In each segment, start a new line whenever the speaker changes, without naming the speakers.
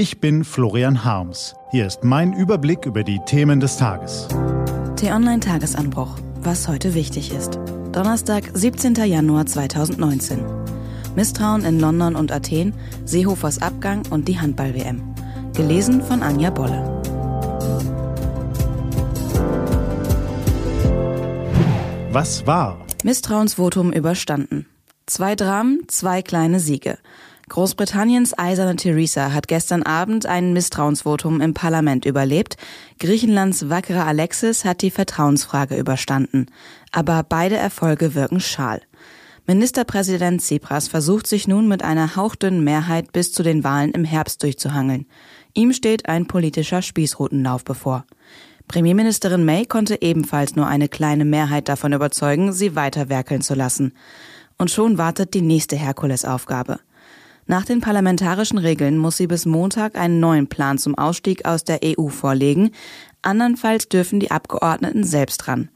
Ich bin Florian Harms. Hier ist mein Überblick über die Themen des Tages.
T-Online Tagesanbruch. Was heute wichtig ist. Donnerstag, 17. Januar 2019. Misstrauen in London und Athen, Seehofers Abgang und die Handball-WM. Gelesen von Anja Bolle.
Was war?
Misstrauensvotum überstanden. Zwei Dramen, zwei kleine Siege. Großbritanniens eiserne Theresa hat gestern Abend ein Misstrauensvotum im Parlament überlebt. Griechenlands wackere Alexis hat die Vertrauensfrage überstanden. Aber beide Erfolge wirken schal. Ministerpräsident Tsipras versucht sich nun mit einer hauchdünnen Mehrheit bis zu den Wahlen im Herbst durchzuhangeln. Ihm steht ein politischer Spießrutenlauf bevor. Premierministerin May konnte ebenfalls nur eine kleine Mehrheit davon überzeugen, sie weiter werkeln zu lassen. Und schon wartet die nächste Herkulesaufgabe. Nach den parlamentarischen Regeln muss sie bis Montag einen neuen Plan zum Ausstieg aus der EU vorlegen, andernfalls dürfen die Abgeordneten selbst ran.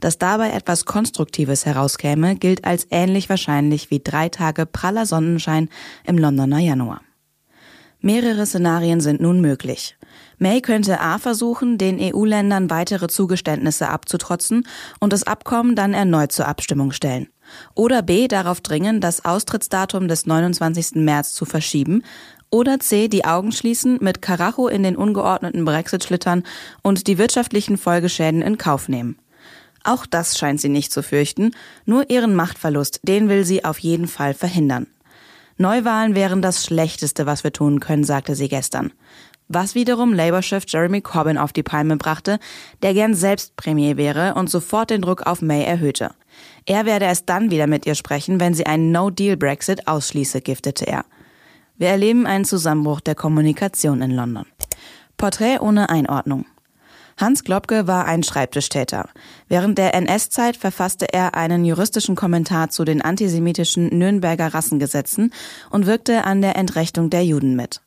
Dass dabei etwas Konstruktives herauskäme, gilt als ähnlich wahrscheinlich wie drei Tage praller Sonnenschein im Londoner Januar. Mehrere Szenarien sind nun möglich. May könnte A versuchen, den EU-Ländern weitere Zugeständnisse abzutrotzen und das Abkommen dann erneut zur Abstimmung stellen. Oder B darauf dringen, das Austrittsdatum des 29. März zu verschieben. Oder C die Augen schließen, mit Karacho in den ungeordneten Brexit schlittern und die wirtschaftlichen Folgeschäden in Kauf nehmen. Auch das scheint sie nicht zu fürchten, nur ihren Machtverlust, den will sie auf jeden Fall verhindern. Neuwahlen wären das Schlechteste, was wir tun können, sagte sie gestern. Was wiederum Labour-Chef Jeremy Corbyn auf die Palme brachte, der gern selbst Premier wäre und sofort den Druck auf May erhöhte. Er werde erst dann wieder mit ihr sprechen, wenn sie einen No-Deal-Brexit ausschließe, giftete er. Wir erleben einen Zusammenbruch der Kommunikation in London. Porträt ohne Einordnung. Hans Globke war ein Schreibtischtäter. Während der NS-Zeit verfasste er einen juristischen Kommentar zu den antisemitischen Nürnberger Rassengesetzen und wirkte an der Entrechtung der Juden mit.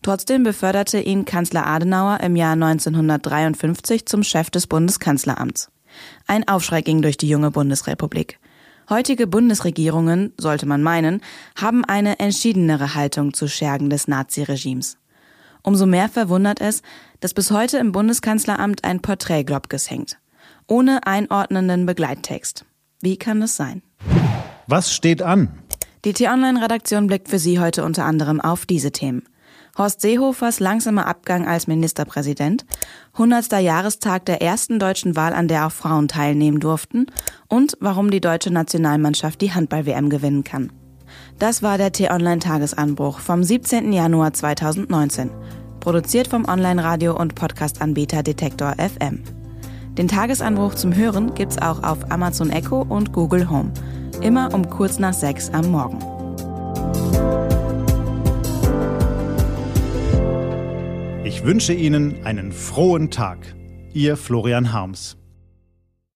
Trotzdem beförderte ihn Kanzler Adenauer im Jahr 1953 zum Chef des Bundeskanzleramts. Ein Aufschrei ging durch die junge Bundesrepublik. Heutige Bundesregierungen, sollte man meinen, haben eine entschiedenere Haltung zu Schergen des Naziregimes. Umso mehr verwundert es, dass bis heute im Bundeskanzleramt ein Porträt Globkes hängt. Ohne einordnenden Begleittext. Wie kann das sein?
Was steht an?
Die T-Online-Redaktion blickt für Sie heute unter anderem auf diese Themen. Horst Seehofers langsamer Abgang als Ministerpräsident, 100. Jahrestag der ersten deutschen Wahl, an der auch Frauen teilnehmen durften und warum die deutsche Nationalmannschaft die Handball-WM gewinnen kann. Das war der T-Online-Tagesanbruch vom 17. Januar 2019. Produziert vom Online-Radio- und Podcast-Anbieter Detektor FM. Den Tagesanbruch zum Hören gibt's auch auf Amazon Echo und Google Home. Immer um kurz nach sechs am Morgen.
Ich wünsche Ihnen einen frohen Tag. Ihr Florian Harms.